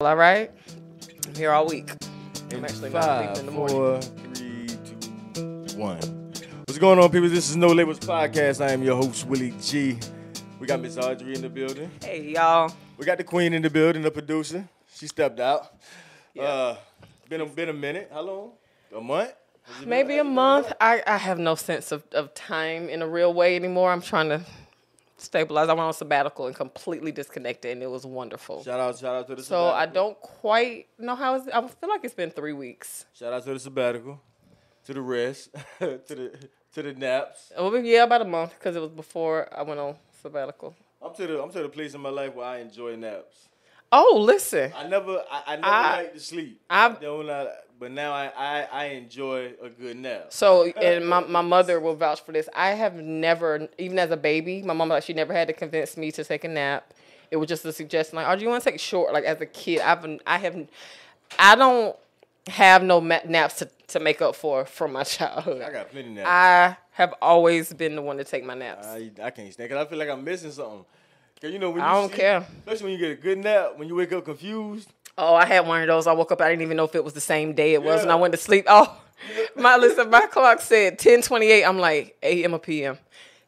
All right. I'm here all week. In actually five, in the morning. four, three, two, one. What's going on, people? This is No Labels Podcast. I am your host, Willie G. We got Miss Audrey in the building. Hey, y'all. We got the queen in the building, the producer. She stepped out. Yeah. Uh, been a been a minute. How long? A month? Maybe a month. I, I have no sense of, of time in a real way anymore. I'm trying to stabilize. I went on sabbatical and completely disconnected, and it was wonderful. Shout out, shout out to the sabbatical. So I don't quite know how it's, I feel like it's been three weeks. Shout out to the sabbatical, to the rest, to the to the naps. Well, yeah, about a month because it was before I went on sabbatical. I'm to the I'm to the place in my life where I enjoy naps. Oh, listen. I never I, I never I- like to sleep. I've- don't but now I, I I enjoy a good nap. So, and my, my mother will vouch for this. I have never, even as a baby, my mom like she never had to convince me to take a nap. It was just a suggestion, like, "Oh, do you want to take short?" Like as a kid, I've I have, I don't have no naps to, to make up for from my childhood. I got plenty naps. I have always been the one to take my naps. I, I can't stand 'cause I feel like I'm missing something. Cause you know when I don't sleep, care. especially when you get a good nap, when you wake up confused. Oh, I had one of those. I woke up. I didn't even know if it was the same day it was, and I went to sleep. Oh, my listen, my clock said ten twenty eight. I'm like a.m. or p.m.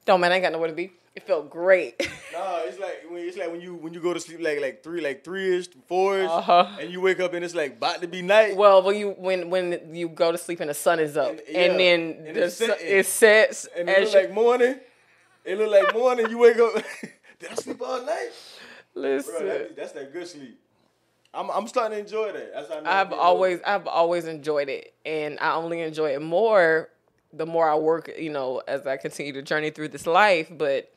Don't man, I ain't got nowhere to be. It felt great. Nah, it's like when it's like when you when you go to sleep like like three like three ish four ish, Uh-huh. and you wake up and it's like about to be night. well, when you when when you go to sleep and the sun is up, And- and, then and the it's sun, it sets and it like morning. It look like morning. You wake up. Did I sleep all night? Bro, listen. that, that's that good sleep. I'm I'm starting to enjoy that. That's how I I'm always I've always enjoyed it, and I only enjoy it more the more I work. You know, as I continue to journey through this life. But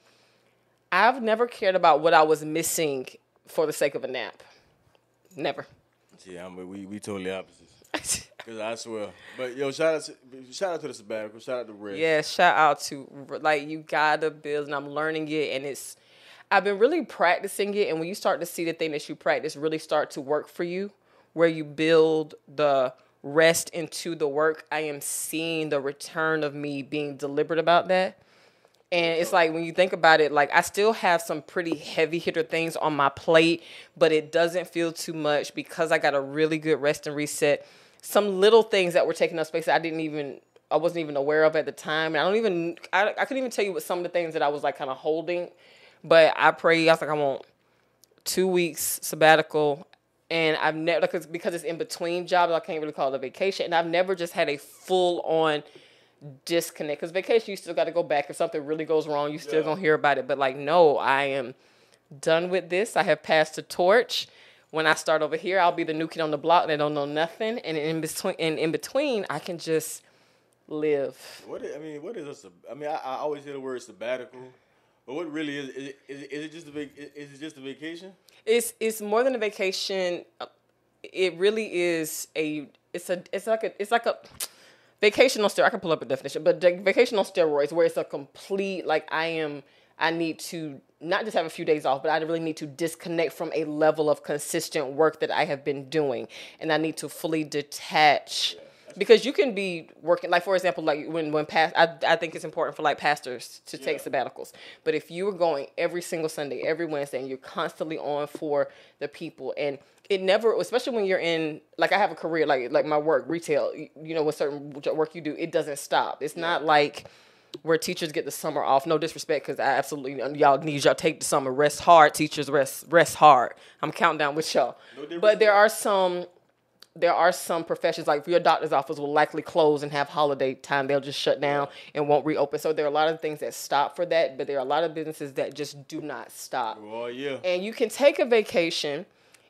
I've never cared about what I was missing for the sake of a nap. Never. Yeah, I'm, we we totally opposites. Cause I swear. But yo, shout out to shout out to the sabbatical. Shout out to Rick. Yeah, shout out to like you gotta build, and I'm learning it, and it's. I've been really practicing it, and when you start to see the thing that you practice really start to work for you, where you build the rest into the work, I am seeing the return of me being deliberate about that. And it's like when you think about it, like I still have some pretty heavy hitter things on my plate, but it doesn't feel too much because I got a really good rest and reset. Some little things that were taking up space that I didn't even, I wasn't even aware of at the time. And I don't even, I, I couldn't even tell you what some of the things that I was like kind of holding. But I pray, I was like, I want two weeks sabbatical. And I've never, because because it's in between jobs, I can't really call it a vacation. And I've never just had a full on disconnect. Because vacation you still got to go back. If something really goes wrong you still Yeah. gonna hear about it. But like no i am done with this. I have passed the torch. When i start over here i'll be the new kid on the block that don't know nothing. And in between and in between i can just live. What is, I mean, what is a I mean, I, I always hear the word sabbatical, but what really is is it, is it, is it just a vac- is it just a vacation? it's it's more than a vacation it really is a it's a it's like a it's like a vacation on steroids. I can pull up a definition, but the vacation on steroids, where it's a complete like I am. I need to not just have a few days off, but I really need to disconnect from a level of consistent work that I have been doing, and I need to fully detach. Because you can be working, like for example, like when when past, I, I think it's important for like pastors to take Yeah. sabbaticals. But if you are going every single Sunday, every Wednesday, and you're constantly on for the people, and it never, especially when you're in, like I have a career, like like my work, retail, you, know, with certain work you do, it doesn't stop. It's not like where teachers get the summer off. No disrespect, because I absolutely um, y'all need y'all take the summer, rest hard. Teachers rest rest hard. I'm counting down with y'all. No but there are some there are some professions like your doctor's office will likely close and have holiday time. They'll just shut down and won't reopen. So there are a lot of things that stop for that but there are a lot of businesses that just do not stop. Oh yeah. and you can take a vacation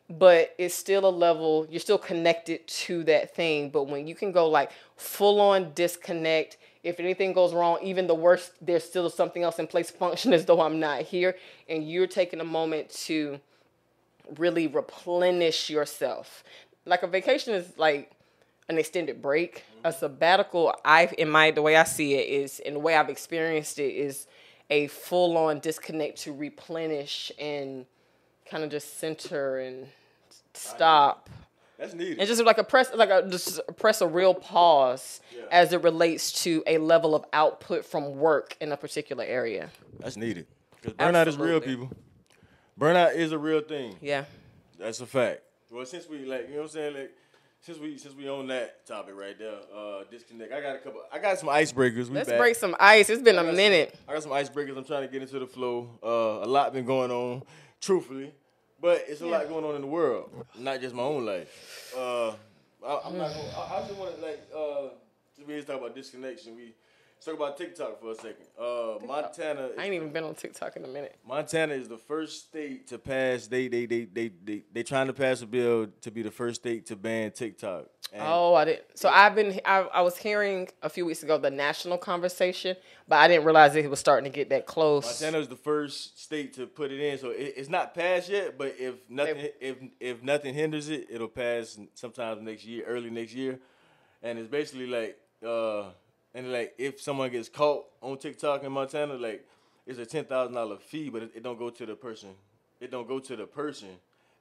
but it's still a level you're still connected to that thing. But when you can go like full on disconnect if anything goes wrong even the worst there's still something else in place function as though i'm not here. And you're taking a moment to really replenish yourself like a vacation is like an extended break a sabbatical i in my the way i see it is and the way i've experienced it is a full on disconnect to replenish and kind of just center and stop That's needed. and just like a press like a just press a real pause Yeah. as it relates to a level of output from work in a particular area That's needed. Because burnout is real, people. Burnout is a real thing. yeah That's a fact. Well, since we like, you know what I'm saying, like, since we since we on that topic right there, uh, disconnect. I got a couple. I got some icebreakers. We Let's back. break some ice. It's been I a got some- minute. I got some icebreakers. I'm trying to get into the flow. Uh, a lot been going on, truthfully, but it's a lot going on in the world, not just my own life. Uh, I, I'm not. Gonna, I, I just want to like. Uh, since we just talk about disconnection, we let's talk about TikTok for a second. Uh, Montana. I ain't even been on TikTok in a minute. Montana is the first state to pass. They they they they they they trying to pass a bill to be the first state to ban TikTok. And Oh, I didn't. So I've been. I, I was hearing a few weeks ago the national conversation, but I didn't realize it was starting to get that close. Montana is the first state to put it in, so it, it's not passed yet. But if nothing if if nothing hinders it, it'll pass sometime next year, early next year. And it's basically like uh and like if someone gets caught on TikTok in Montana, like it's a ten thousand dollar fee, but it, it don't go to the person. It don't go to the person.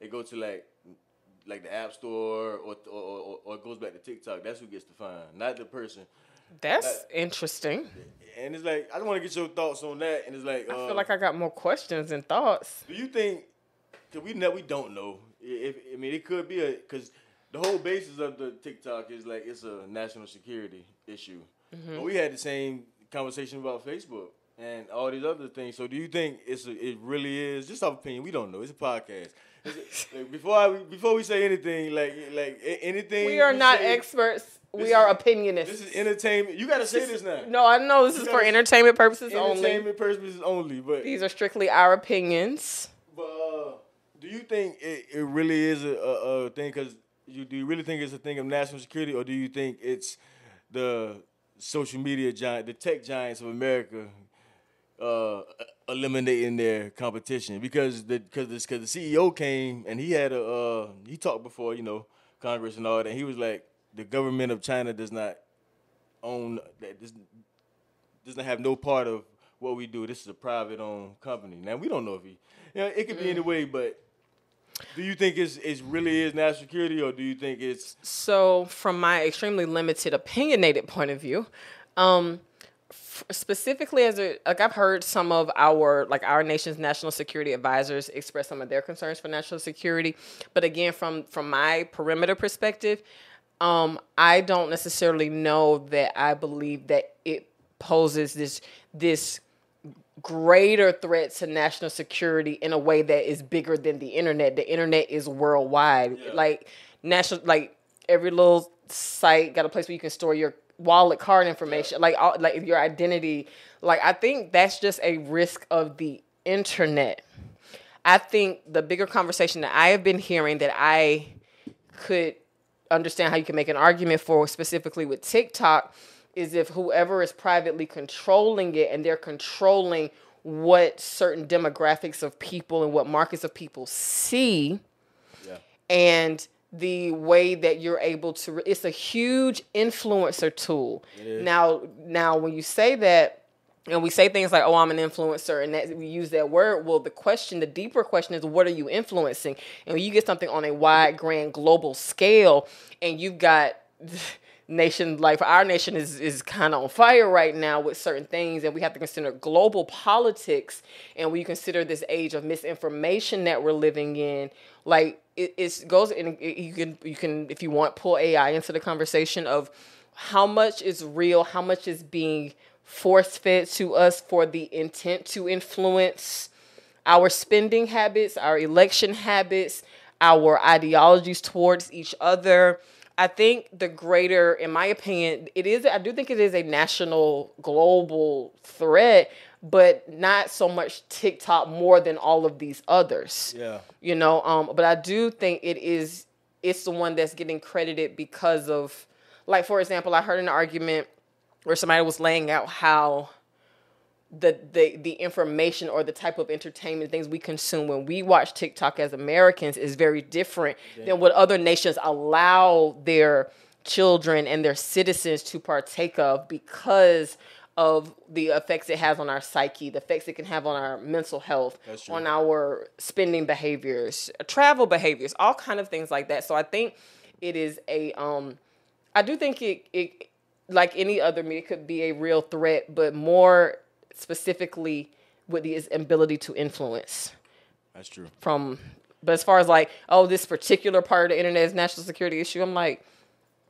It go to like like the app store or or, or, or it goes back to TikTok. That's who gets the fine, not the person. That's interesting. And it's like I just want to get your thoughts on that. And it's like I uh, feel like I got more questions and thoughts. Do you think? Cause we know we don't know. If I mean, it could be a because the whole basis of the TikTok is like it's a national security issue. But we had the same conversation about Facebook and all these other things. So do you think it's a, it really is just our opinion? We don't know. It's a podcast. Like, before I before we say anything, like like anything, We are not say- experts. This We are is- opinionists. This is entertainment. You gotta say this now. no, I know this You is for entertainment purposes only. entertainment purposes only. But These are strictly our opinions. But uh, do you think it, it really is a, a, a thing? Because you do you really think it's a thing of national security, or do you think it's the social media giant, the tech giants of America, uh, eliminating their competition? Because the because because the CEO came and he had a uh, he talked before you know Congress and all that. And he was like, the government of China does not own that does, doesn't have no part of what we do. This is a private owned company. Now we don't know if he, you know, it could be any way, but do you think it's it's really is national security, or do you think it's So, from my extremely limited, opinionated point of view, um, f- specifically as a like I've heard some of our like our nation's national security advisors express some of their concerns for national security, but again, from from my perimeter perspective, um, I don't necessarily know that I believe that it poses this this greater threat to national security in a way that is bigger than the internet. The internet is worldwide. Like national like every little site got a place where you can store your wallet card information, like all, like your identity. Like I think that's just a risk of the internet. I think the bigger conversation that I have been hearing that I could understand how you can make an argument for specifically with TikTok is if whoever is privately controlling it and they're controlling what certain demographics of people and what markets of people see yeah. and the way that you're able to re- it's a huge influencer tool. Now now when you say that and we say things like oh i'm an influencer and that we use that word well the question the deeper question is what are you influencing? And when you get something on a wide grand global scale and you've got nation like our nation is is kind of on fire right now with certain things and we have to consider global politics and we consider this age of misinformation that we're living in like it it's goes and you can you can if you want pull AI into the conversation of how much is real how much is being force fed to us for the intent to influence our spending habits, our election habits, our ideologies towards each other. I think the greater, in my opinion, it is, I do think it is a national, global threat, but not so much TikTok more than all of these others. yeah You know, um, but I do think it is, it's the one that's getting credited because of, like, for example, I heard an argument where somebody was laying out how the the the information or the type of entertainment things we consume when we watch TikTok as Americans is very different than what other nations allow their children and their citizens to partake of because of the effects it has on our psyche, the effects it can have on our mental health, on our spending behaviors, travel behaviors, all kind of things like that. So I think it is a um I do think it it like any other media could be a real threat, but more specifically with his ability to influence that's true from But as far as like, oh, this particular part of the internet is national security issue, I'm like,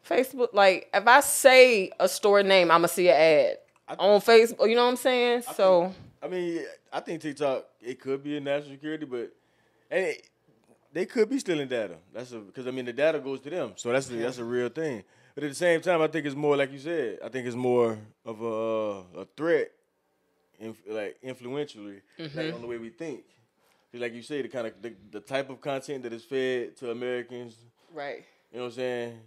Facebook. Like, if I say a store name, I'm gonna see an ad on Facebook. You know what I'm saying? so. I mean, I think TikTok it could be a national security, but and it, they could be stealing data. That's a because I mean the data goes to them, so that's a, that's a real thing. But at the same time, I think it's more like you said. I think it's more of a a threat, inf, like influentially, Mm-hmm. like on the way we think. Like you say, the kind of the, the type of content that is fed to Americans, Right. you know what I'm saying,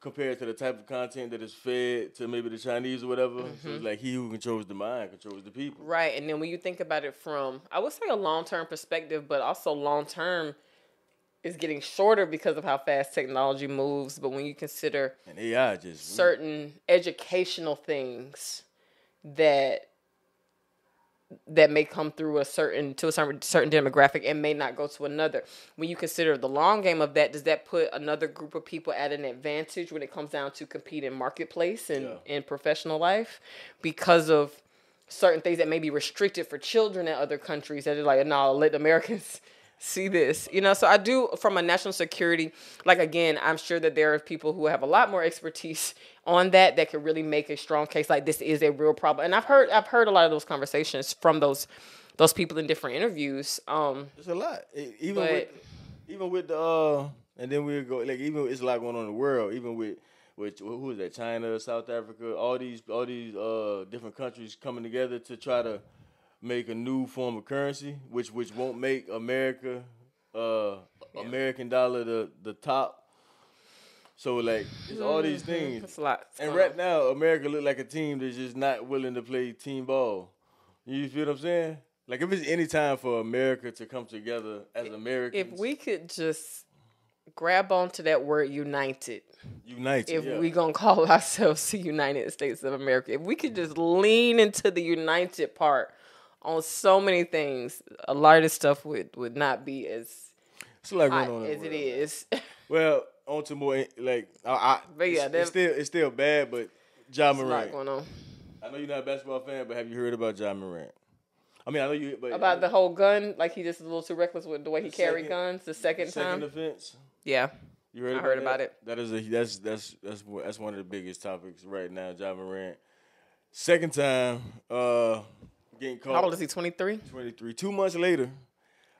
compared to the type of content that is fed to maybe the Chinese or whatever. Mm-hmm. it's like he who controls the mind controls the people. Right. And then when you think about it from, I would say a long term perspective, but also long term is getting shorter because of how fast technology moves. But when you consider And AI just certain educational things that that may come through a certain to a certain certain demographic and may not go to another. When you consider the long game of that, does that put another group of people at an advantage when it comes down to compete in marketplace and Yeah. in professional life because of certain things that may be restricted for children in other countries that are like, no, let Americans see this. You know, so I do from a national security, like again, I'm sure that there are people who have a lot more expertise on that that could really make a strong case like this is a real problem. And I've heard I've heard a lot of those conversations from those those people in different interviews. Um It's a lot. Even But- with even with the uh and then we'll go like even it's a lot going on in the world, even with with who is that, China, South Africa, all these all these uh different countries coming together to try to make a new form of currency, which which won't make America uh American dollar the the top. So like it's all these things. it's a lot. And right now, America look like a team that's just not willing to play team ball. You feel what I'm saying? Like if it's any time for America to come together as Americans, if we could just grab onto that word united United. if yeah. we gonna call ourselves the United States of America, if we could just lean into the united part on so many things, a lot of stuff would would not be as it's lot hot on. as the it is. Well, on to more like I, I But yeah, it's, it's still it's still bad, but Ja Morant. going on I know you're not a basketball fan, but have you heard about Ja Morant? I mean, I know you, but about the whole gun. Like he just a little too reckless with the way he The carried second- guns. The second, second time, offense. yeah, You heard I about heard that? about it. That is a that's that's that's that's one of the biggest topics right now. Ja Morant. Second time, uh, getting caught. how old is he? Twenty three. 23. Two months later,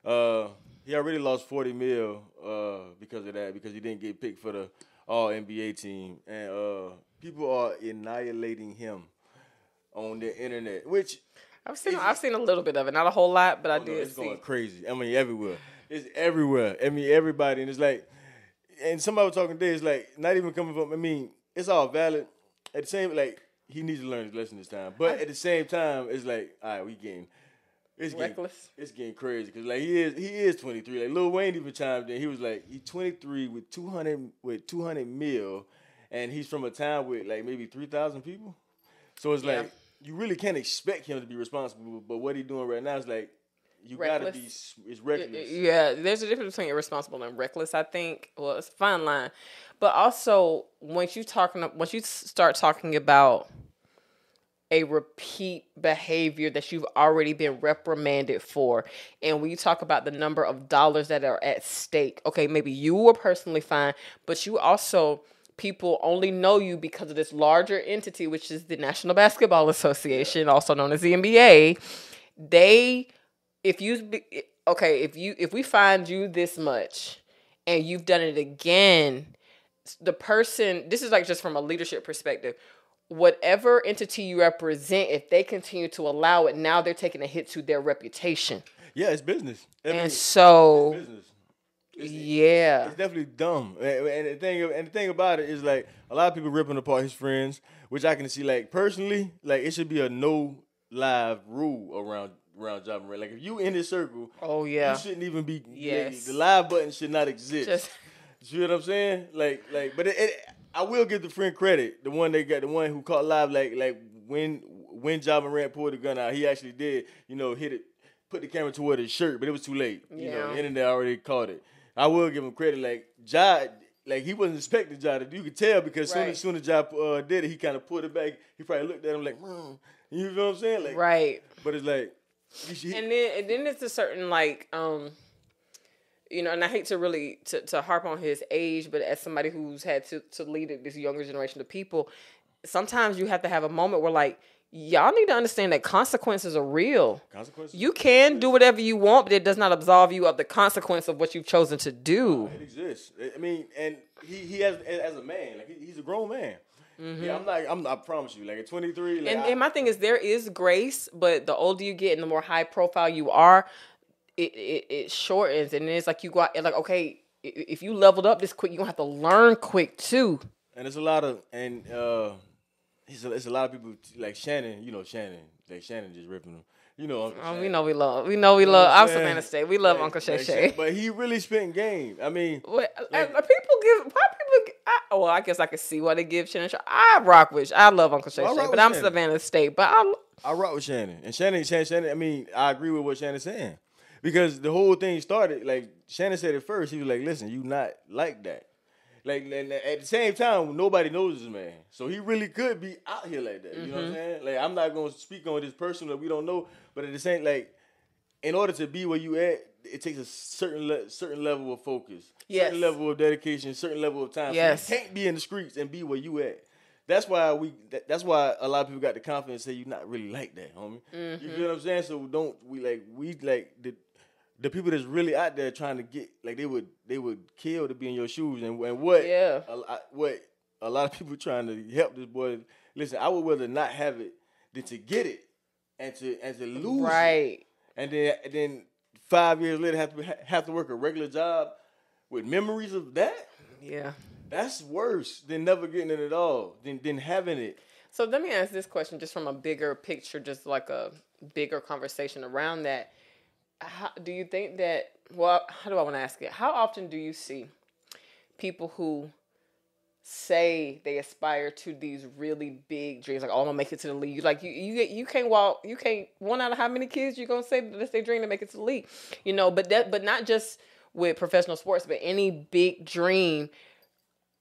uh, he already lost 40 mil uh, because of that, because he didn't get picked for the All NBA team. And uh, people are annihilating him on the internet, which I've seen I've seen a little bit of it, not a whole lot, but I oh, no, did it's see. going crazy. I mean, everywhere. It's everywhere. I mean, everybody. And it's like, and somebody was talking today, it's like, not even coming from, I mean, it's all valid. At the same, like, he needs to learn his lesson this time. But at the same time, it's like, all right, we getting, it's getting, it's getting crazy because like he is he is 23. Like Lil Wayne even chimed in. He was like he's 23 with 200 with 200 mil, and he's from a town with like maybe 3,000 people. So it's Yeah. like you really can't expect him to be responsible. But what he's doing right now is like you gotta be it's reckless. Yeah, there's a difference between irresponsible and reckless. I think. Well, it's a fine line, but also once you talking, once you start talking about a repeat behavior that you've already been reprimanded for, and when you talk about the number of dollars that are at stake, okay, maybe you were personally fine, but you also people only know you because of this larger entity, which is the National Basketball Association, also known as the NBA. They if you okay, if you if we find you this much and you've done it again, the person this is like just from a leadership perspective. Whatever entity you represent, if they continue to allow it, now they're taking a hit to their reputation. yeah, it's business. I mean, And so, business. yeah, It's definitely dumb. And, the thing and the thing about it is like a lot of people ripping apart his friends, which I can see. Like personally, like it should be a no live rule around around Ja. Like if you in this circle, oh yeah, you shouldn't even be. Yes. the live button should not exist. just you know what I'm saying? Like like, but it, it, I will give the friend credit. The one they got, the one who caught live, like like when when Ja Morant pulled the gun out, he actually did. You know, hit it, put the camera toward his shirt, but it was too late. You know, Yeah. the internet already caught it. I will give him credit. Like Ja, like he wasn't expecting Ja to. You could tell because soon Right. as soon as Ja uh, did it, he kind of pulled it back. He probably looked at him like, mm. you know what I'm saying? Like, right. But it's like, and then and then it's a certain like um you know, and I hate to really to, to harp on his age, but as somebody who's had to to lead this younger generation of people, sometimes you have to have a moment where like y'all need to understand that consequences are real. Consequences. You can do whatever you want, but it does not absolve you of the consequence of what you've chosen to do. It exists. I mean, and he he has as a man, like he's a grown man. Mm-hmm. Yeah, I'm like I'm. I promise you, like at 23, like And, I- and my thing is, there is grace, but the older you get and the more high profile you are, it it, it shortens. And it's like you go out, like, okay, if you leveled up this quick, you're to have to learn quick too. and it's a lot of and uh, it's a, it's a lot of people like Shannon. You know Shannon, like Shannon just ripping them You know, Uncle Oh, we know we love, we know we You love. I'm? Savannah State. We love Like- Uncle Shay like Shay. But he really spent game. I mean, What, Like- uh, people give, why people, I, well, I guess I can see why they give Shannon. I rock with, I love Uncle Shay I Shay, but I'm Shannon. Savannah State. But I, I rock with Shannon. And Shannon, Shannon, Shannon, I mean, I agree with what Shannon's saying. Because the whole thing started, like, Shannon said it first. He was like, listen, you not like that. Like, and at the same time, nobody knows this man. So he really could be out here like that. You know what I'm mm-hmm. saying? Like, I'm not going to speak on this person that we don't know. But at the same, like, in order to be where you at, it takes a certain le- certain level of focus, Yes. certain level of dedication, certain level of time. So Yes. you can't be in the streets and be where you at. That's why we. that- That's why a lot of people got the confidence to say you're not really like that, homie. You mm-hmm. feel what I'm saying? So don't we like we like the the people that's really out there trying to get like they would they would kill to be in your shoes and, and what Yeah. a, lot- what a lot of people trying to help this boy. Listen, I would rather not have it than to get it and to and to lose it right. and then and then five years later have to have to work a regular job with memories of that. Yeah. That's worse than never getting it at all. Than than having it. So let me ask this question just from a bigger picture, just like a bigger conversation around that. How, do you think that, well, how do I want to ask it? How often do you see people who say they aspire to these really big dreams, like, oh, I'm gonna make it to the league. Like you, you, you can't walk, you can't. One out of how many kids you're gonna say that's their dream to make it to the league? You know, but that, but not just with professional sports, but any big dream.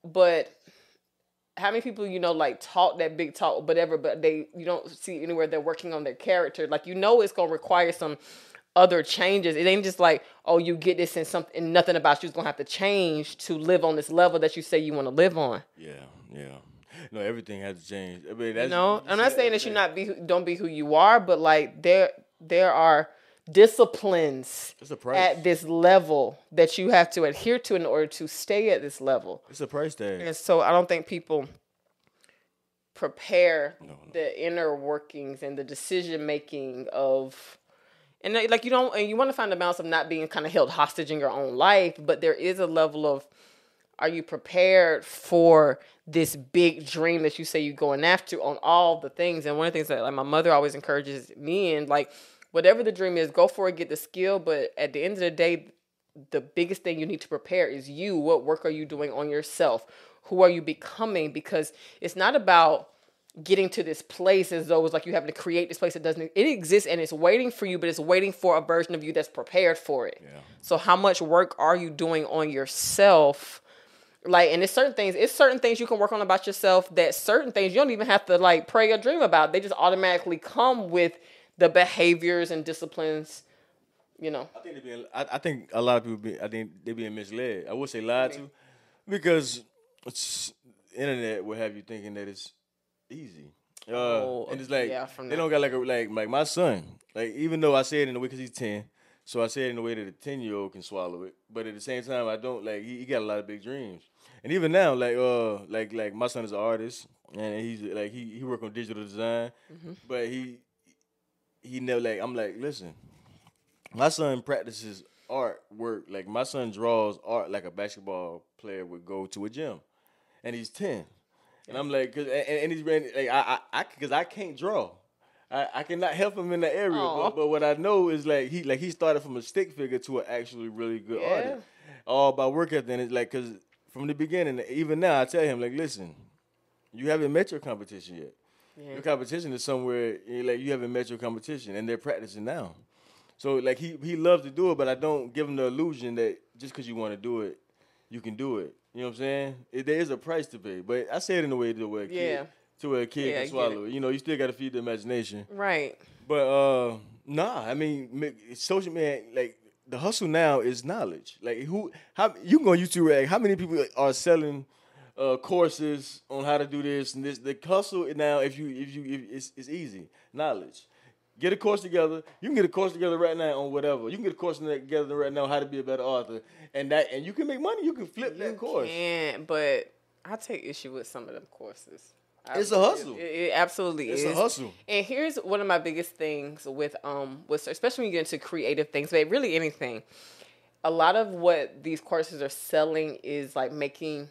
But how many people you know like talk that big talk, whatever, but they you don't see anywhere they're working on their character. Like you know, it's gonna require some other changes. It ain't just like oh, you get this and something, and nothing about you's gonna have to change to live on this level that you say you want to live on. Yeah, yeah. No, everything has to change. I mean, that's, You know, I'm not saying that you not be don't be who you are, but like there there are disciplines It's a price. at this level that you have to adhere to in order to stay at this level. It's a price tag. And so I don't think people prepare no. the inner workings and the decision making of and uh, like you don't and you want to find the balance of not being kind of held hostage in your own life, but there is a level of are you prepared for this big dream that you say you're going after on all the things? And one of the things that like my mother always encourages me and like whatever the dream is, go for it, get the skill. But at the end of the day, the biggest thing you need to prepare is you. What work are you doing on yourself? Who are you becoming? Because it's not about getting to this place as though it's like you having to create this place that doesn't it exists and it's waiting for you, but it's waiting for a version of you that's prepared for it. Yeah. So how much work are you doing on yourself? Like, and it's certain things, it's certain things you can work on about yourself that certain things you don't even have to like pray or dream about. They just automatically come with the behaviors and disciplines, you know. I think they being. I, I think a lot of people. Be, I think they're being misled. I would say lied to, because it's, internet will have you thinking that it's easy. Uh, Oh, and it's like yeah, they that. don't got like a like like my son. Like even though I say it in the way because he's ten, so I say it in the way that a ten year old can swallow it. But at the same time, I don't like he, he got a lot of big dreams. And even now, like uh, like like my son is an artist, and he's like he he work on digital design, Mm-hmm. but he he never like I'm like listen, my son practices art work. Like my son draws art like a basketball player would go to a gym, and he's ten. And I'm like, cause, and, and he's ready, like I, I, I, cause I can't draw. I, I cannot help him in that area. But, but what I know is like he, like he started from a stick figure to an actually really good Yeah. artist. All about work ethic. And it's like, cause from the beginning, even now, I tell him like, listen, you haven't met your competition yet. Your competition is somewhere eh, like you haven't met your competition, and they're practicing now. So like he he loves to do it, but I don't give him the illusion that just because you want to do it, you can do it. You know what I'm saying? It, there is a price to pay, but I say it in a way to where a kid, Yeah. to where a kid Yeah, can swallow it. You know, you still got to feed the imagination. Right. But uh, nah, I mean, social media, like the hustle now is knowledge. Like who how you can go on YouTube like how many people are selling uh, courses on how to do this and this the hustle now if you if you if it's it's easy. Knowledge. Get a course together. You can get a course together right now on whatever. You can get a course together right now on how to be a better author, and that and you can make money. You can flip that course. Can't, but I take issue with some of them courses. I It's a hustle. It, it absolutely It's is. a hustle. And here's one of my biggest things with um with especially when you get into creative things, but really anything. A lot of what these courses are selling is like making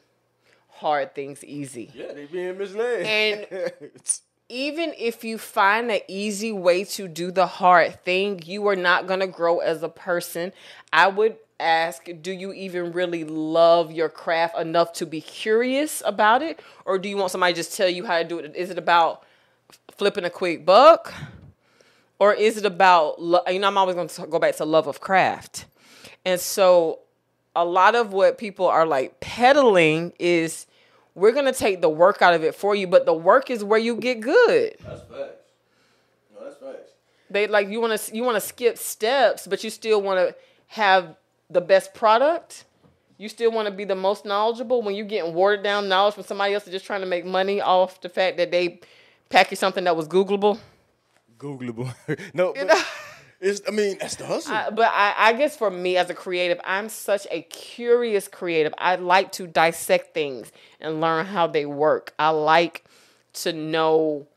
hard things easy. Yeah, they being misled. And- even if you find an easy way to do the hard thing, you are not going to grow as a person. I would ask, do you even really love your craft enough to be curious about it? Or do you want somebody just tell you how to do it? Is it about flipping a quick buck? Or is it about, you know, I'm always going to go back to love of craft. And so a lot of what people are like peddling is we're going to take the work out of it for you, but the work is where you get good that's facts. No, that's facts. they like you want to you want to skip steps but you still want to have the best product you still want to be the most knowledgeable when you're getting watered down knowledge from somebody else that's just trying to make money off the fact that they package something that was googleable Googleable. no, but know? It's. I mean, that's the hustle. I, but I, I guess for me as a creative i'm such a curious creative i like to dissect things and learn how they work i like to know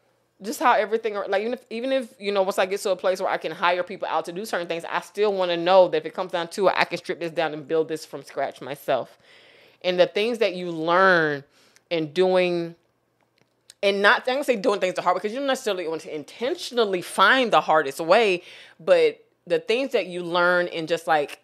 just how everything like even if even if you know once I get to a place where I can hire people out to do certain things, I still want to know that if it comes down to it, I can strip this down and build this from scratch myself. And the things that you learn in doing and not I'm gonna say doing things the hard way because you don't necessarily want to intentionally find the hardest way, but the things that you learn in just like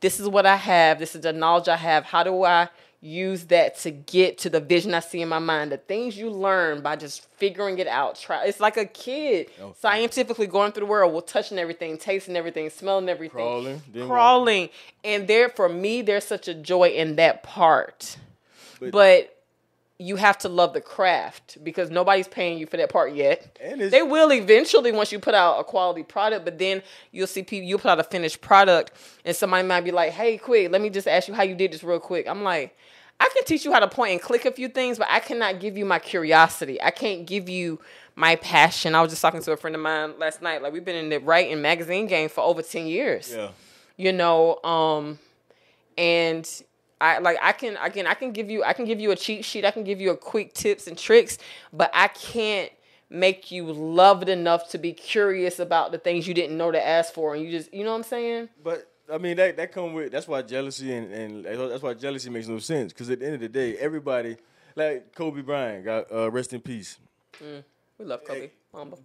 this is what I have, this is the knowledge I have, how do I use that to get to the vision I see in my mind? The things you learn by just figuring it out. Try it's like a kid Oh. scientifically going through the world, with touching everything, tasting everything, smelling everything, Crawling, crawling. And there for me, there's such a joy in that part. But- but you have to love the craft because nobody's paying you for that part yet. They will eventually once you put out a quality product, but then you'll see people you'll put out a finished product and somebody might be like, Hey, quick, let me just ask you how you did this real quick. I'm like, I can teach you how to point and click a few things, but I cannot give you my curiosity. I can't give you my passion. I was just talking to a friend of mine last night. Like we've been in the writing magazine game for over ten years yeah. you know um and i like i can again i can give you i can give you a cheat sheet i can give you a quick tips and tricks but i can't make you love it enough to be curious about the things you didn't know to ask for and you just you know what i'm saying But I mean that that come with that's why jealousy and, and that's why jealousy makes no sense because at the end of the day everybody like Kobe Bryant got uh, rest in peace. we love kobe Mamba.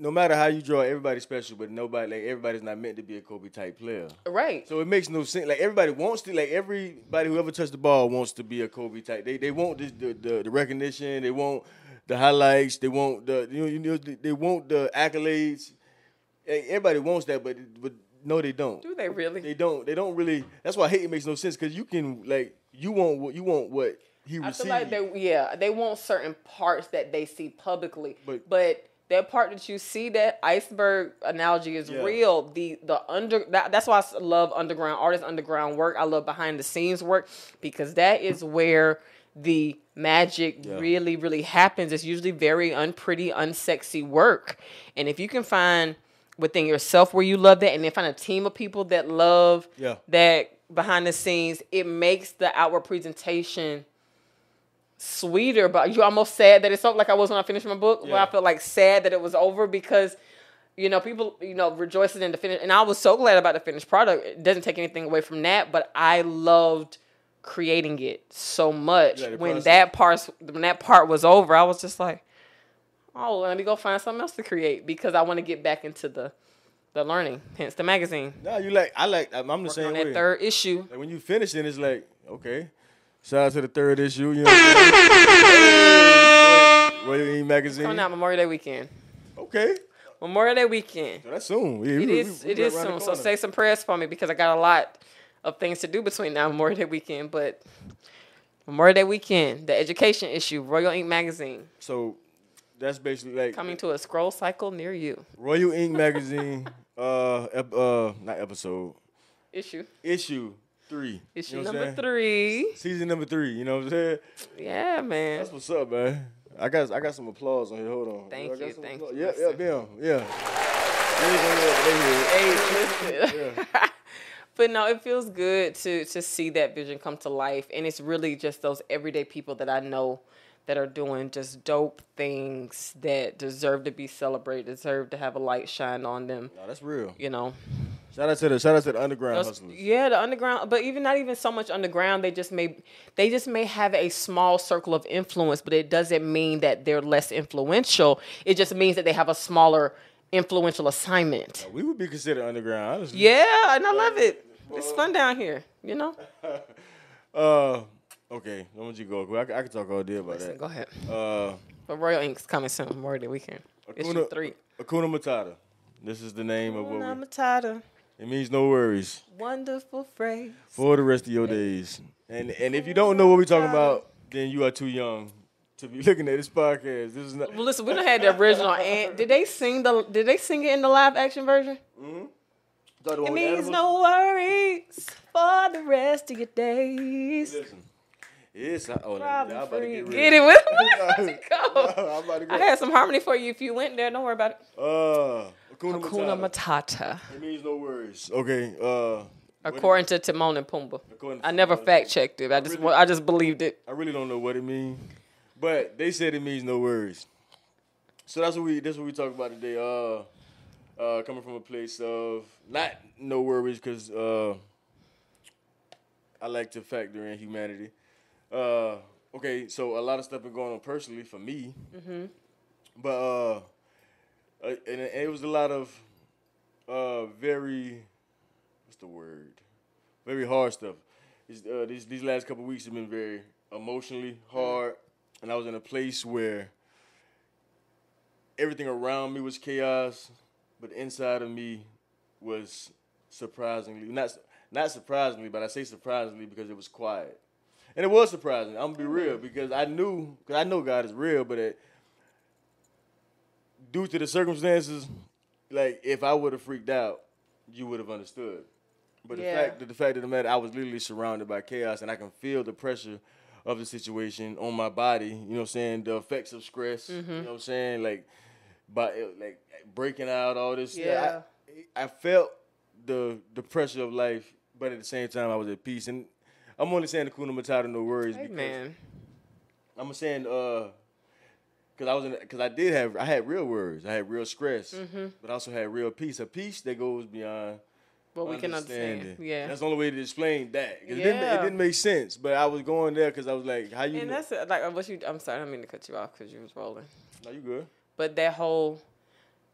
No matter how you draw, everybody's special, but nobody like everybody's not meant to be a Kobe type player. right So it makes no sense. Like everybody wants to, like everybody who ever touched the ball wants to be a Kobe type. They they want this, the, the the recognition. They want the highlights. They want the you know, you know they want the accolades. Everybody wants that, but but no, they don't. do they really They don't. They don't really. That's why hating makes no sense because you can like you want what you want what he I received. feel like they yeah they want certain parts that they see publicly, But- but, that part that you see that iceberg analogy is Yeah. real. The the under that, that's why i love underground artists, underground work. I love behind the scenes work because that is where the magic Yeah. really really happens. It's usually very unpretty, unsexy work, and if you can find within yourself where you love that, and then find a team of people that love Yeah. that behind the scenes, it makes the outward presentation sweeter. But you almost sad that it's over, like I was when I finished my book. Where I felt like sad that it was over because you know people you know rejoicing in the finish, and I was so glad about the finished product. It doesn't take anything away from that, but I loved creating it so much. Yeah, when process. that part when that part was over, I was just like, oh, let me go find something else to create because I want to get back into the the learning. Hence the magazine. nah, you like I like I'm, I'm the Working same on way. that third issue. Like when you finish it, it's like okay. Shout out to the third issue. You know, saying? Royal E magazine. Coming out Memorial Day weekend. Okay, Memorial Day weekend. so that's soon. Yeah, It we- is. we- It is soon. So say some prayers for me because I got a lot of things to do between now and Memorial Day weekend. But Memorial Day weekend, the education issue, Royal Ink magazine, So that's basically like coming to a scroll cycle near you. Royal Ink magazine. uh, ep- uh, not episode. Issue. issue three. You know number three. Season number three. You know what I'm saying? Yeah, man. That's what's up, man. I got I got some applause on here. Hold on. Thank you, thank applause. you. Yeah, yeah, them. Yeah. They ain't gonna hear it, but they hear it. Hey, listen. but no, it feels good to to see that vision come to life, and it's really just those everyday people that I know that are doing just dope things that deserve to be celebrated, deserve to have a light shine on them. No, that's real. You know, Shout out to the shout out to the underground Those- hustlers. yeah, the underground, but even not even so much underground. They just may they just may have a small circle of influence, but it doesn't mean that they're less influential. It just means that they have a smaller influential assignment. We would be considered underground, honestly. Yeah, and I love it. It's fun down here, you know. Uh, okay. I'm gonna you go. I, can- I can talk all day about Listen, that. go ahead. Uh, But Royal Ink's coming soon, more than we can. Issue three. Hakuna Matata. This is the name of what Hakuna we, Matata. It means. No worries Wonderful phrase. for the rest of your days. And and if you don't know what we're talking about, then you are too young to be looking at this podcast. This is not. Well, listen, we don't have the original. And did they sing the? Did they sing it in the live action version? It means no worries for the rest of your days. Listen. Yes, I, oh, Problem I'm about to get, Get, real. it with me. go. I'm about to go. I had some harmony for you if you went there. Don't worry about it. Uh, Akuna, Hakuna Matata. Matata, It means no worries. Okay. Uh, according to Timon and Pumbaa. I never fact checked it. I just Really? I just believed it. I really don't know what it means, but they said it means no worries. So that's what we that's what we talk about today. Uh, uh, coming from a place of not no worries, because uh, I like to factor in humanity. Uh, okay, so a lot of stuff been going on personally for me, but uh, uh, and it it was a lot of uh very what's the word? Very hard stuff. These uh, these, these last couple weeks have been very emotionally hard, and I was in a place where everything around me was chaos, but inside of me was surprisingly not not surprisingly, but I say surprisingly because it was quiet, and it was surprising. I'm gonna be real because I knew because I know God is real, but it, due to the circumstances, like if I would have freaked out, you would have understood. But the fact that the fact of the matter, I was literally surrounded by chaos, and I can feel the pressure of the situation on my body. You know what I'm saying? The effects of stress. You know what I'm saying? Like, by like breaking out, all this. Yeah. I, I felt the the pressure of life, but at the same time, I was at peace. And I'm only saying the Kuna Matata, no worries, Hey because man, I'm saying uh, cause I was in, cause I did have, I had real worries, I had real stress, Mm-hmm. but I also had real peace, a peace that goes beyond well we can understand. Yeah, that's the only way to explain that. 'Cause It, didn't, it didn't make sense, but I was going there because I was like, how you? and know? that's it. like what you. I'm sorry, I didn't mean to cut you off because you was rolling. No, you good? But that whole,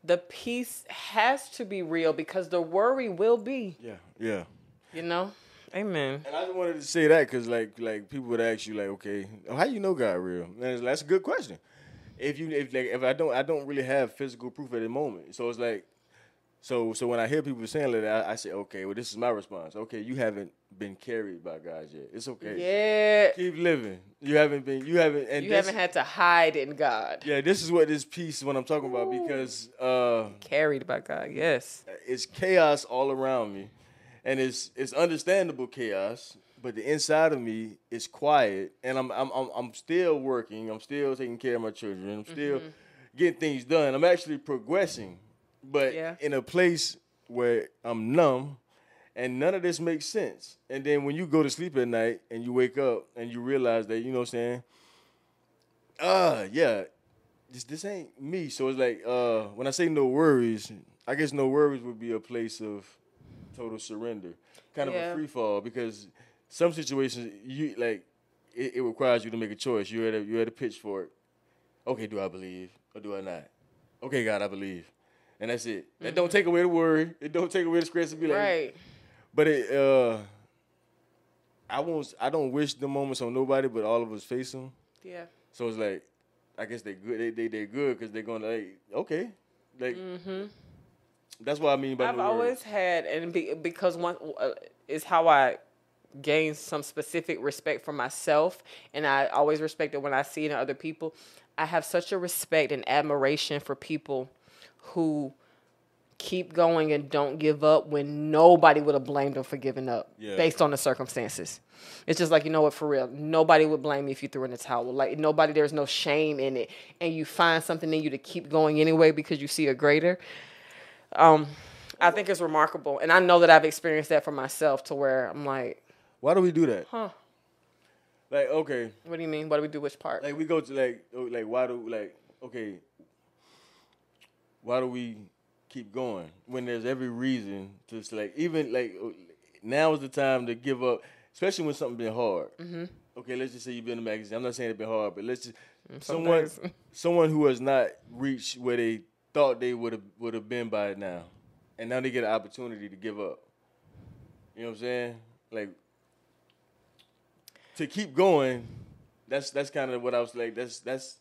the peace has to be real because the worry will be. Yeah, yeah. You know, amen. And I just wanted to say that because like like people would ask you like, okay, how you know God real? And it's- that's a good question. If you if like if I don't I don't really have physical proof at the moment, so it's like, so so when I hear people saying that, I, I say, okay, well this is my response. Okay, you haven't been carried by God yet. It's okay. Yeah, Keep living. You haven't been. You haven't. And you this- haven't had to hide in God. Yeah, this is what this piece what I'm talking about because uh, Carried by God. Yes. it's chaos all around me, and it's it's understandable chaos. But the inside of me is quiet, and I'm I'm I'm, I'm still working. I'm still taking care of my children. I'm still Mm-hmm. getting things done. I'm actually progressing, but Yeah. in a place where I'm numb, and none of this makes sense. And then when you go to sleep at night and you wake up and you realize that you know what I'm saying. Ah, yeah, this this ain't me. So it's like uh, when I say no worries, I guess no worries would be a place of total surrender, kind of Yeah. a free fall because some situations you like it, it requires you to make a choice. You're at a you're at a pitchfork. Okay, do I believe or do I not? Okay, God, I believe, and that's it. That don't take away the worry. It don't take away the stress. To be like, Right. but it uh, I won't. I don't wish the moments on nobody, but all of us face them. Yeah. So it's like, I guess they good. They they they good because they're gonna like okay, like Mm-hmm. that's what I mean by Mm-hmm. I've always had, and be, because one uh, is how I gain some specific respect for myself, and I always respect it when I see it in other people. I have such a respect and admiration for people who keep going and don't give up when nobody would have blamed them for giving up Yeah. based on the circumstances. It's just like you know what, for real, nobody would blame you if you threw in the towel. Like nobody, there's no shame in it, and you find something in you to keep going anyway because you see a greater. Um, I think it's remarkable, and I know that I've experienced that for myself to where I'm like, Why do we do that? huh? Like, okay, What do you mean? Why do we do? Which part? like we go to like oh, like why do like okay why do we keep going when there's every reason to like even like oh, now is the time to give up especially when something been hard mm-hmm. okay let's just say you've been in a magazine i'm not saying it's been hard but let's just someone days. someone who has not reached where they thought they would have would have been by now and now they get an opportunity to give up you know what i'm saying like to keep going that's that's kind of what i was like that's that's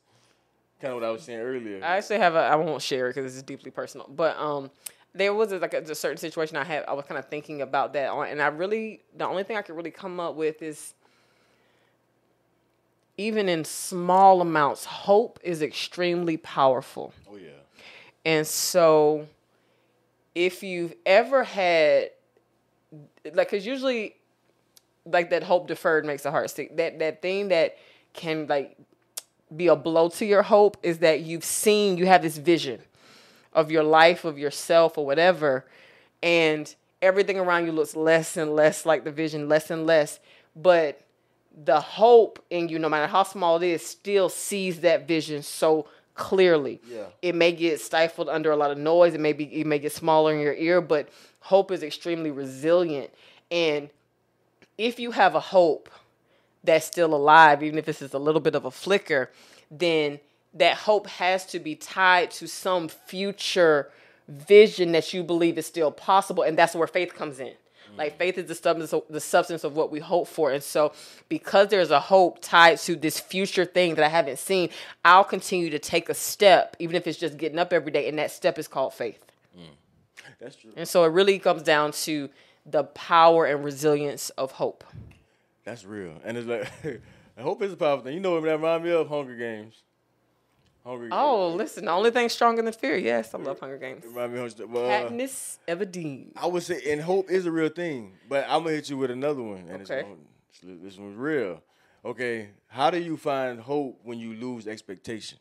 kind of what i was saying earlier I actually have a. I won't share it because this is deeply personal. But um, there was a, like a, a certain situation I had. I was kind of thinking about that, on, and I really the only thing I could really come up with is even in small amounts, hope is extremely powerful. oh yeah And so, if you've ever had, like, because usually, like that hope deferred makes the heart sick. That that thing that can like be a blow to your hope is that you've seen, you have this vision of your life, of yourself, or whatever, and everything around you looks less and less like the vision, less and less. But the hope in you, no matter how small it is, still sees that vision so clearly. Yeah. It may get stifled under a lot of noise. It may be it may get smaller in your ear, but hope is extremely resilient. And if you have a hope that's still alive, even if this is a little bit of a flicker, then that hope has to be tied to some future vision that you believe is still possible, and that's where faith comes in. Like mm. faith is the substance, of, the substance of what we hope for, and so because there's a hope tied to this future thing that I haven't seen, I'll continue to take a step, even if it's just getting up every day, and that step is called faith. Mm. that's true And so it really comes down to the power and resilience of hope. that's real and it's like i hope it's a powerful thing you know what that remind me of hunger games hunger Oh, games listen, the only thing stronger than fear. Yes, I love Hunger Games. remind me of uh, Katniss Everdeen. I would say, and hope is a real thing. But I'm gonna hit you with another one, and Okay. it's, this one's real. Okay, how do you find hope when you lose expectation?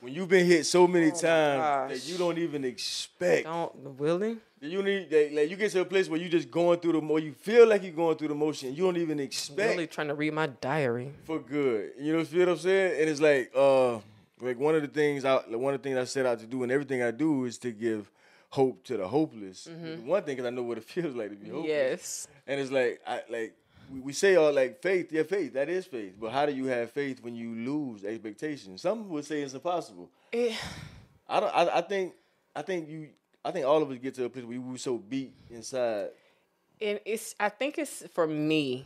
When you've been hit so many times that you don't even expect, Don't Willie. You need, that, like you get to a place where you just going through the, mo you feel like you're going through the motion. You don't even expect Really trying to read my diary. for good. You know feel what I'm saying? And it's like, uh, like one of the things I, like one of the things I set out to do, and everything I do is to give hope to the hopeless. One thing, because I know what it feels like to be hopeless. Yes. And it's like, I like we, say all like faith, yeah, faith, that is faith. But how do you have faith when you lose expectations? Some would say it's impossible. Eh, I don't. I, I think. I think you. I think all of us get to a place where we were so beat inside. and it's I think it's for me,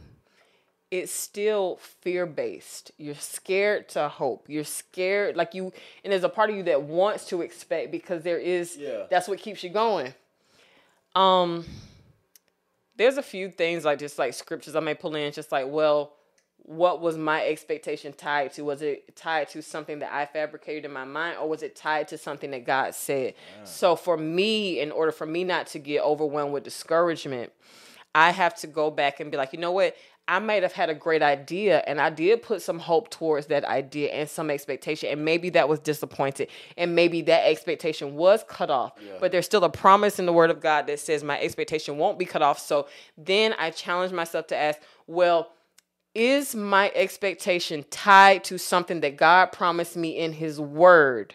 it's still fear based. You're scared to hope. You're scared like you and there's a part of you that wants to expect because there is Yeah. that's what keeps you going. Um there's a few things like just like scriptures I may pull in, just like, well, what was my expectation tied to? Was it tied to something that I fabricated in my mind, or was it tied to something that God said? So for me, in order for me not to get overwhelmed with discouragement, I have to go back and be like, you know what? I might have had a great idea and I did put some hope towards that idea and some expectation. And maybe that was disappointed. And maybe that expectation was cut off. But there's still a promise in the word of God that says my expectation won't be cut off. So then I challenge myself to ask, well, is my expectation tied to something that God promised me in his word?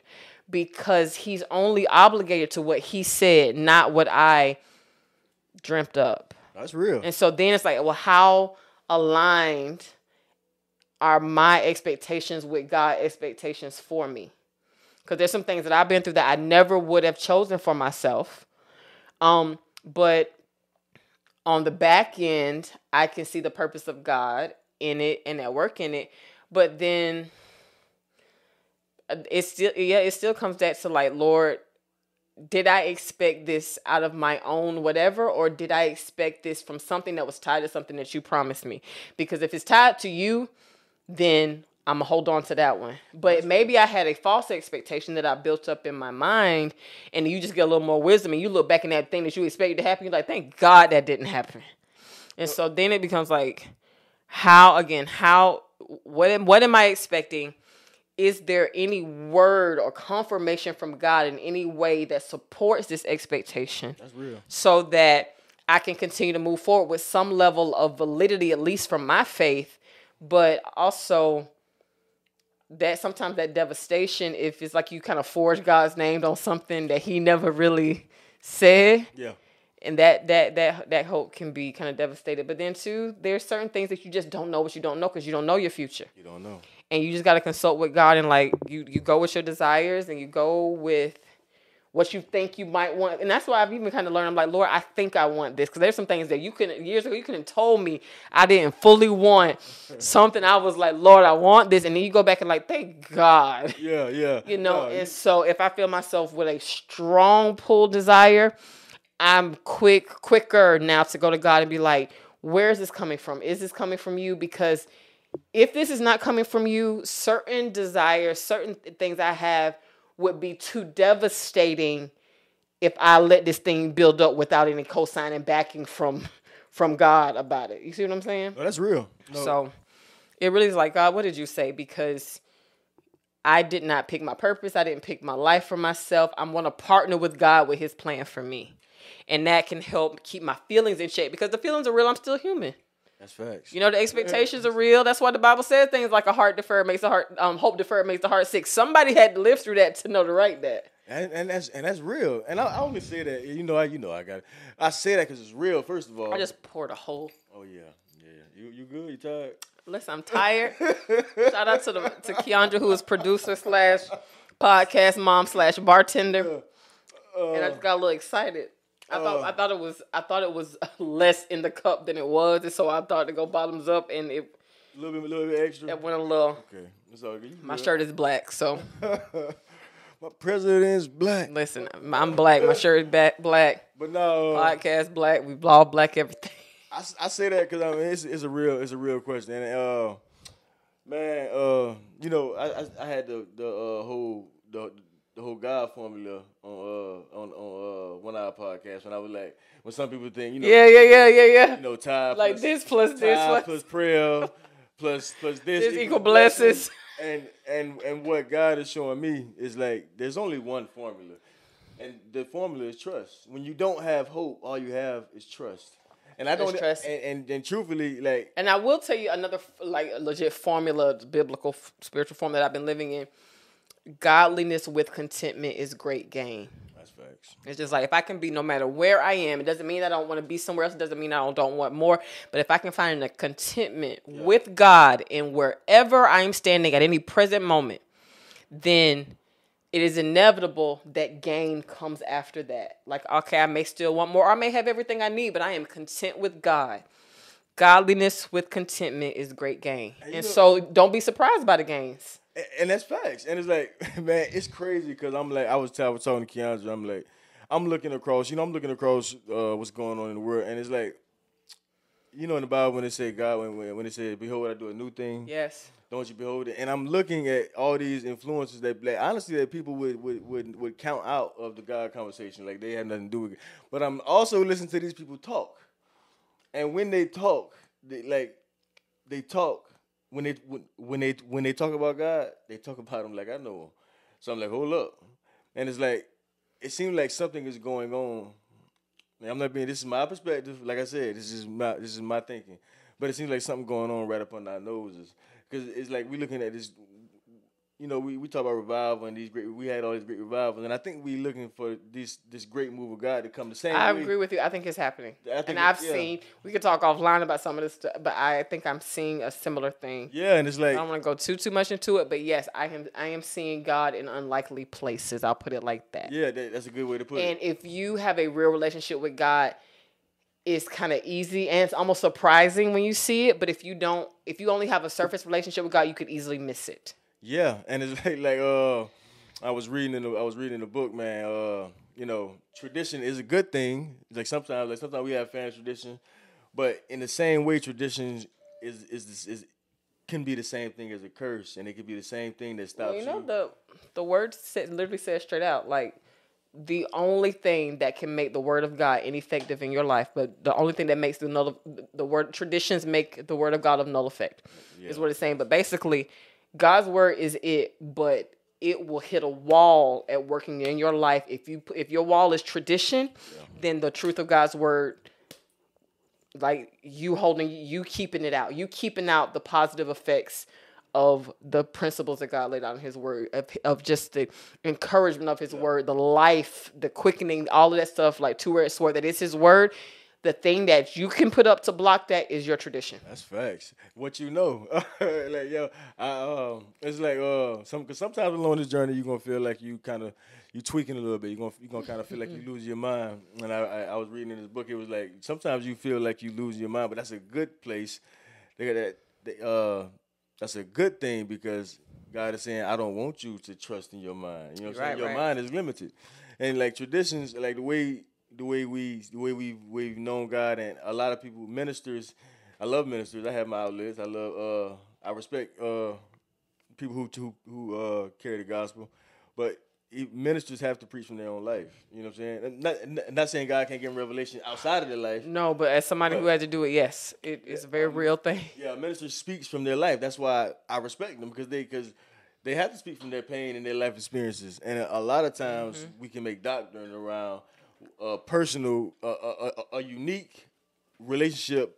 Because he's only obligated to what he said, not what I dreamt up. That's real. And so then it's like, well, how aligned are my expectations with God expectations for me? Because there's some things that I've been through that I never would have chosen for myself. Um, but on the back end, I can see the purpose of God in it and at work in it. But then uh, it still yeah, it still comes back to like, Lord, did I expect this out of my own whatever, or did I expect this from something that was tied to something that you promised me? Because if it's tied to you, then I'm gonna hold on to that one. But maybe I had a false expectation that I built up in my mind, and you just get a little more wisdom, and you look back in that thing that you expected to happen. You're like, thank God that didn't happen. And so then it becomes like, how again? How what am what am I expecting? Is there any word or confirmation from God in any way that supports this expectation? That's real. So that I can continue to move forward with some level of validity, at least from my faith, but also that sometimes that devastation, if it's like you kind of forge God's name on something that He never really said, Yeah. And that that that that hope can be kind of devastated. But then too, there's certain things that you just don't know what you don't know because you don't know your future, You don't know. and you just got to consult with God and like you you go with your desires and you go with what you think you might want, and that's why I've even kind of learned. I'm like, Lord, I think I want this because there's some things that you couldn't years ago you couldn't told me I didn't fully want something. I was like, Lord, I want this, and then you go back and like, thank God Yeah, yeah. you know Yeah, and so if i feel myself with a strong pull desire i'm quick quicker now to go to god and be like where is this coming from is this coming from you because if this is not coming from you certain desires certain things i have would be too devastating if i let this thing build up without any cosign and backing from from god about it you see what i'm saying No, that's real. No, so it really is like, God, what did you say? Because I did not pick my purpose. I didn't pick my life for myself. I'm going to partner with God with his plan for me. And that can help keep my feelings in shape because the feelings are real. I'm still human. that's facts. You know, the expectations are real. That's why the Bible says things like a heart deferred makes the heart, um, hope deferred makes the heart sick. Somebody had to live through that to know to write that. And, and that's and that's real. And I, I only say that you know I you know I got it. I say that because it's real. First of all, I just poured a whole. oh yeah yeah yeah. You you good? You tired? Listen, I'm tired. Shout out to the to Keandra, who is producer slash podcast mom slash bartender. and I just got a little excited. I thought I thought it was I thought it was less in the cup than it was, and so I thought to go bottoms up, and it, A little bit a little bit extra. it went a little. Okay, it's all good. My shirt is black, so My president's black. listen, I'm black. My shirt is back black. But no, uh, Podcast black. We all black everything. I say that because I mean it's, it's a real it's a real question and uh man uh you know I I, I had the the uh, whole the the whole God formula on uh on on uh one hour podcast when I was like when some people think you know Yeah, yeah, yeah, yeah, yeah. you know time Like plus, this plus this time plus plus prayer plus plus this, This equal blessings. and and and what God is showing me is like there's only one formula and the formula is trust when you don't have hope all you have is trust and I don't trust. and, and and truthfully like And I will tell you another like legit formula, biblical spiritual form that I've been living in. Godliness with contentment is great gain. that's facts It's just like if I can be no matter where I am, it doesn't mean I don't want to be somewhere else. It doesn't mean I don't, don't want more. But if I can find a contentment with God in wherever I'm standing at any present moment, then it is inevitable that gain comes after that. Like, okay, I may still want more, or I may have everything I need, but I am content with God. Godliness with contentment is great gain. And know- so don't be surprised by the gains. And, that's facts and it's like man it's crazy because I'm like I was, t- I was talking to Keandra I'm like I'm looking across you know I'm looking across uh, what's going on in the world and it's like you know in the Bible when they say God when when, when they say behold I do a new thing Yes. don't you behold it? And I'm looking at all these influences that, like, honestly, that people would, would would would count out of the God conversation, like they have nothing to do with it. But I'm also listening to these people talk, and when they talk, they like they talk when they when, they when they talk about God, they talk about him like I know him. So I'm like, hold up, and it's like it seems like something is going on. Now, I'm not being. This is my perspective. Like I said, this is my this is my thinking. But it seems like something going on right up under our noses. Because it's like we're looking at this. You know, we, we talk about revival and these great. We had all these great revivals, and I think we're looking for this this great move of God to come the same. I way. agree with you. I think it's happening. Think and I've yeah. seen, we could talk offline about some of this stuff, but I think I'm seeing a similar thing. Yeah, and it's like I don't want to go too too much into it, but yes, I am I am seeing God in unlikely places. I'll put it like that. yeah, that, that's a good way to put And it. And if you have a real relationship with God, it's kind of easy and it's almost surprising when you see it. But if you don't, if you only have a surface relationship with God, you could easily miss it. Yeah, and it's like like uh, I was reading in the, I was reading the book, man. Uh, you know, tradition is a good thing. Like sometimes, like sometimes we have family tradition, but in the same way, tradition is is is is can be the same thing as a curse, and it could be the same thing that stops Well, you know you. the the word said, literally says straight out like the only thing that can make the word of God ineffective in your life, but the only thing that makes the null the word traditions make the word of God of null effect is what it's saying. But basically, God's word is it, but it will hit a wall at working in your life. If you if your wall is tradition, then the truth of God's word like you holding you keeping it out. You keeping out the positive effects of the principles that god laid out in his word of, of just the encouragement of his word the life the quickening all of that stuff like to two-edged sword that is his word the thing that you can put up to block that is your tradition That's facts. What you know, like yo, I um, it's like uh, some cause sometimes along this journey you're gonna feel like you kind of you tweaking a little bit. You gonna you gonna kind of feel like you lose your mind. And I, I I was reading in this book, it was like sometimes you feel like you lose your mind, but that's a good place. They got that. They, uh, that's a good thing because God is saying I don't want you to trust in your mind. You know what I'm Right, saying? Your right. mind is limited, and like traditions, like the way the way we the way we we've known God, and a lot of people ministers. I love ministers. I have my outlets. I love. Uh, I respect uh, people who who who uh, carry the gospel, but ministers have to preach from their own life. You know what I'm saying? Not, not- saying God can't give them revelation outside of their life. no but as somebody who had to do it yes it, it's a very real thing Yeah, a minister speaks from their life. That's why I respect them because they because they have to speak from their pain and their life experiences. And a, a lot of times Mm-hmm. we can make doctrine around a personal, uh, a, a, a unique relationship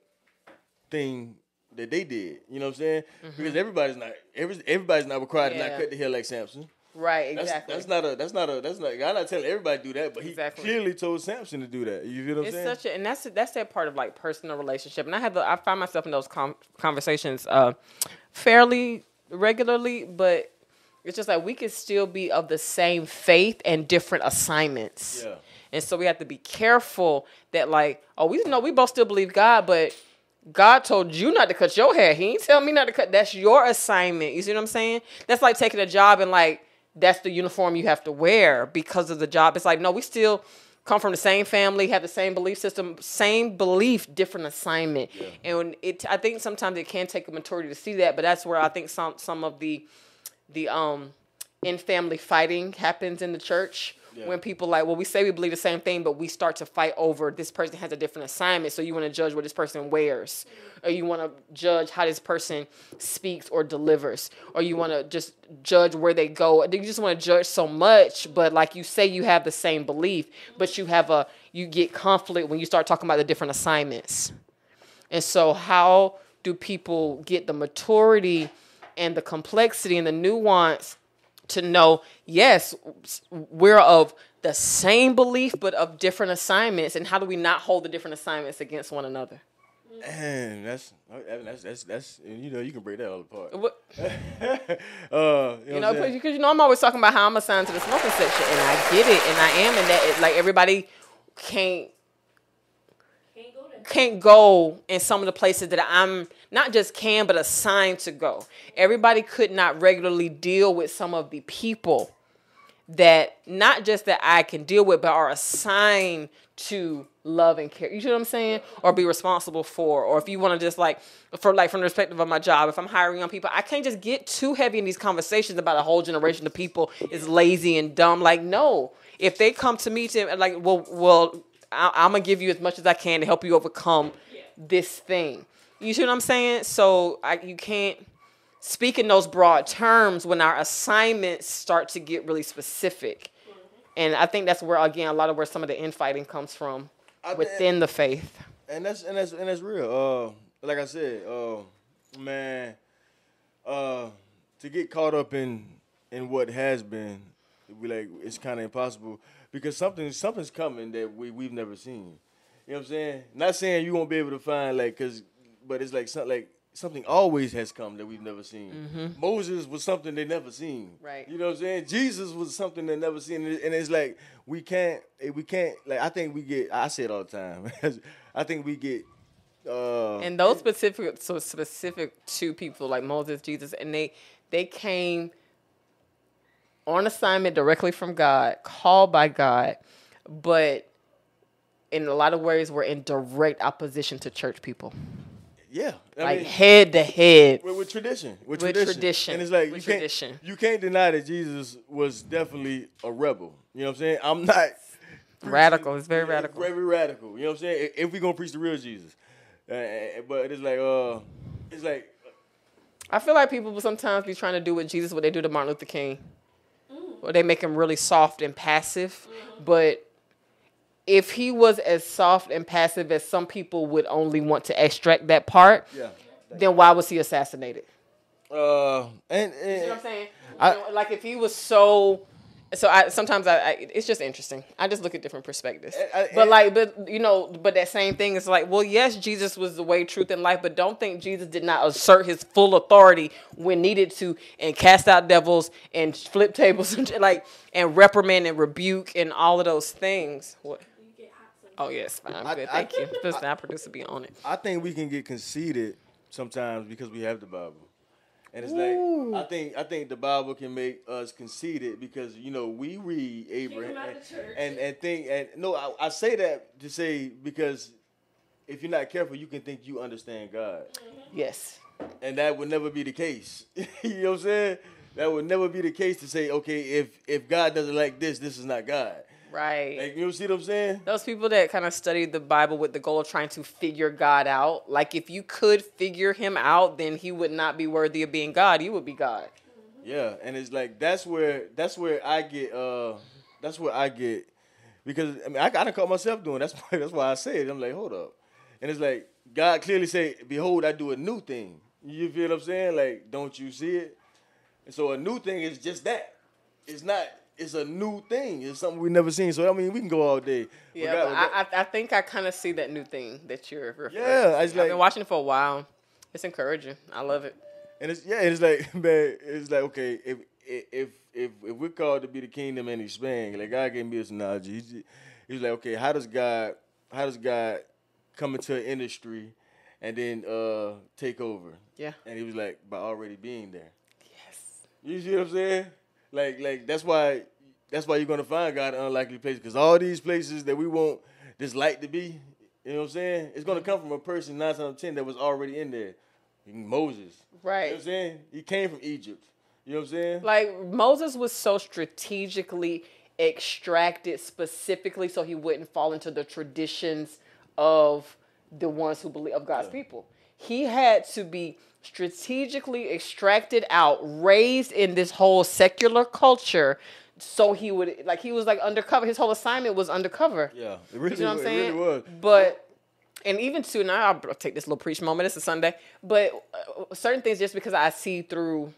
thing that they did. You know what I'm saying? Because everybody's not every, everybody's not required to Mm-hmm. Not cut the hair like Samson. right exactly that's not a that's not a that's not I'm not telling everybody to do that, but he Exactly. clearly told Samson to do that. You feel what I'm it's saying? such a and that's that's that part of like personal relationship and i have the i find myself in those com- conversations uh fairly regularly but it's just like we could still be of the same faith and different assignments Yeah. And so we have to be careful that like oh we know we both still believe god but God told you not to cut your hair. He ain't tell me not to cut. That's your assignment. You see what I'm saying? That's like taking a job and like that's the uniform you have to wear because of the job. It's like no, we still come from the same family, have the same belief system, same belief, different assignment. And when it, I think sometimes it can take a maturity to see that. But that's where I think some some of the the um in family fighting happens in the church when people like well we say we believe the same thing but we start to fight over this person has a different assignment. So you want to judge what this person wears. Or you want to judge how this person speaks or delivers. Or you want to just judge where they go. You just want to judge so much but like you say you have the same belief but you have a you get conflict when you start talking about the different assignments. And so, how do people get the maturity and the complexity and the nuance to know, yes, we're of the same belief, but of different assignments? And how do we not hold the different assignments against one another? Man, that's that's that's that's you know you can break that all apart. What- uh, you know, You know, because you know, I'm always talking about how I'm assigned to the smoking section, and I get it, and I am, and that it, like everybody can't Can't go can't go in some of the places that I'm not just can but assigned to go. Everybody could not regularly deal with some of the people that not just that I can deal with, but are assigned to love and care. You see what I'm saying? Or be responsible for. Or if you want to just like for like from the perspective of my job, if I'm hiring young people, I can't just get too heavy in these conversations about a whole generation of people is lazy and dumb. Like, no. If they come to me to like, well, well, I, I'm gonna give you as much as I can to help you overcome this thing. You see what I'm saying? So I, you can't speak in those broad terms when our assignments start to get really specific. And I think that's where again a lot of where some of the infighting comes from I thi- within the faith. and that's and that's and that's real. Uh, like I said, uh, man, uh, to get caught up in in what has been, we like it's kind of impossible because something something's coming that we we've never seen. You know what I'm saying? Not saying you won't be able to find like cause, but it's like something like something always has come that we've never seen. Moses was something they never seen. Right. You know what I'm saying? Jesus was something they never seen, and it's like we can't eh, we can't like I think we get I say it all the time. I think we get uh And those specific so specific to people like Moses, Jesus, and they they came on assignment directly from God, called by God, but in a lot of ways were in direct opposition to church people. Yeah, I like mean, head to head. with, with tradition, with, With tradition. tradition, and it's like with you can't tradition. you can't deny that Jesus was definitely a rebel. You know what I'm saying? I'm not Radical. It's very Yeah, radical. Very radical. You know what I'm saying? If- If we gonna preach the real Jesus, uh, uh, but it's like uh, it's like I feel like people will sometimes be trying to do with Jesus what they do to Martin Luther King. Or they make him really soft and passive. But if he was as soft and passive as some people would only want to extract that part, yeah. then why was he assassinated? Uh, and, and You know what I'm saying? I- You know, like if he was so so I sometimes I, I it's just interesting. I just look at different perspectives. I- but like but you know, but that same thing is like, well, yes, Jesus was the way, truth, and life, but don't think Jesus did not assert his full authority when needed to and cast out devils and flip tables and like and reprimand and rebuke and all of those things. What? You get hot sometimes. Oh yes, fine, I'm I- good. I- Thank you. Listen, our producer be on it. I think we can get conceited sometimes because we have the Bible. And it's Ooh. like I think I think the Bible can make us conceited because you know we read Abraham and, and and think and no I, I say that to say because if you're not careful you can think you understand God Yes. and that would never be the case. you know what I'm saying? That would never be the case to say okay if if God doesn't like this this is not God. Right. Like you see what I'm saying? Those people that kind of study the Bible with the goal of trying to figure God out, like if you could figure him out, then he would not be worthy of being God. You would be God. Yeah, and it's like that's where that's where I get uh that's where I get because I mean I gotta caught myself doing that's why that's why I say it. I'm like, hold up. And it's like God clearly say, Behold, I do a new thing. You feel what I'm saying? Like, don't you see it? And so a new thing is just that. It's not it's a new thing. It's something we've never seen. So I mean we can go all day. Yeah, I, I, I think I kind of see that new thing that you're referring Yeah, to. it's I've like- been watching it for a while. It's encouraging. I love it. And it's yeah, it's like man, it's like okay, if if if if we're called to be the kingdom and expand, like God gave me this analogy. He's, he's like, okay, how does God how does God come into an industry and then uh take over? Yeah. And he was like, by already being there. Yes. You see what I'm saying? Like like that's why that's why you're gonna find God in unlikely places because all these places that we want this light to be, you know what I'm saying? It's gonna come from a person nine times out of ten that was already in there. Moses. You know Right. what I'm saying? He came from Egypt. You know what I'm saying? Like Moses was so strategically extracted specifically so he wouldn't fall into the traditions of the ones who believe of God's people. He had to be strategically extracted out, raised in this whole secular culture so he would like he was like undercover. His whole assignment was undercover. yeah, it really, You know what I'm saying? really was. But and even too now, I'll take this little preach moment. It's a Sunday, but uh, certain things just because I see through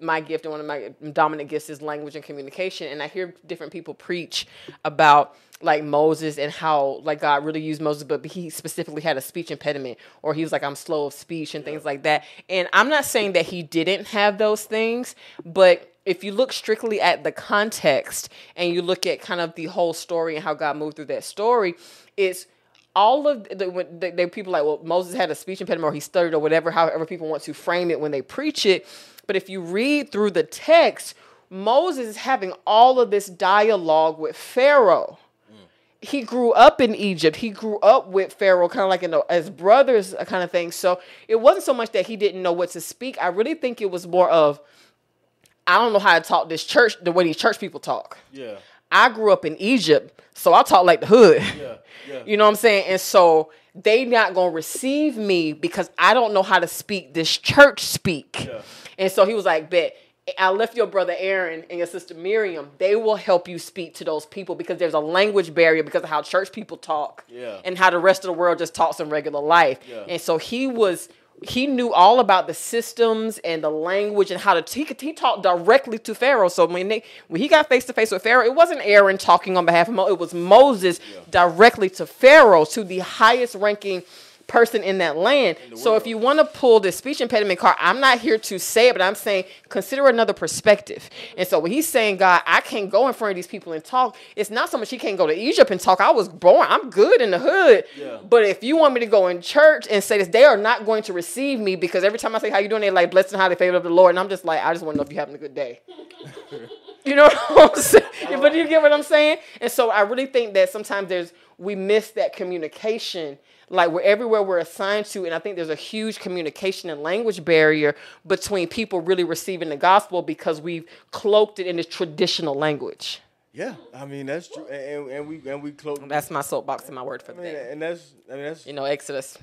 my gift and one of my dominant gifts is language and communication, and I hear different people preach about like Moses and how like God really used Moses, but he specifically had a speech impediment, or he was like I'm slow of speech and things like that. And I'm not saying that he didn't have those things, but if you look strictly at the context and you look at kind of the whole story and how God moved through that story, it's all of the, when the, the people like, well, Moses had a speech impediment or he stuttered or whatever, however people want to frame it when they preach it. But if you read through the text, Moses is having all of this dialogue with Pharaoh. He grew up in Egypt. He grew up with Pharaoh, kind of like in a, as brothers, uh, kind of thing. So it wasn't so much that he didn't know what to speak. I really think it was more of, I don't know how to talk this church the way these church people talk. Yeah, I grew up in Egypt, so I talk like the hood. yeah, yeah. You know what I'm saying? And so they not gonna receive me because I don't know how to speak this church speak. Yeah. And so he was like, Bet, I left your brother Aaron and your sister Miriam. They will help you speak to those people because there's a language barrier because of how church people talk. Yeah. And how the rest of the world just talks in regular life. Yeah. And so he was he knew all about the systems and the language and how to he he talked directly to Pharaoh. So when they when he got face to face with Pharaoh, it wasn't Aaron talking on behalf of Mo, it was Moses directly to Pharaoh, to the highest ranking person in that land. So if you want to pull the speech impediment card, I'm not here to say it, but I'm saying consider another perspective. And so when he's saying, God, I can't go in front of these people and talk, it's not so much he can't go to Egypt and talk. I was born, I'm good in the hood. Yeah. But if you want me to go in church and say this, they are not going to receive me because every time I say how you doing, they're like blessed and highly favored of the Lord. And I'm just like, I just want to know if you're having a good day. You know what I'm saying? But you get what I'm saying? And so I really think that sometimes there's we miss that communication. Like we're everywhere we're assigned to, and I think there's a huge communication and language barrier between people really receiving the gospel because we've cloaked it in this traditional language. Yeah, I mean that's true, and, and we and we close. That's my soapbox and my word for I mean, day. and that's I mean that's You know, Exodus.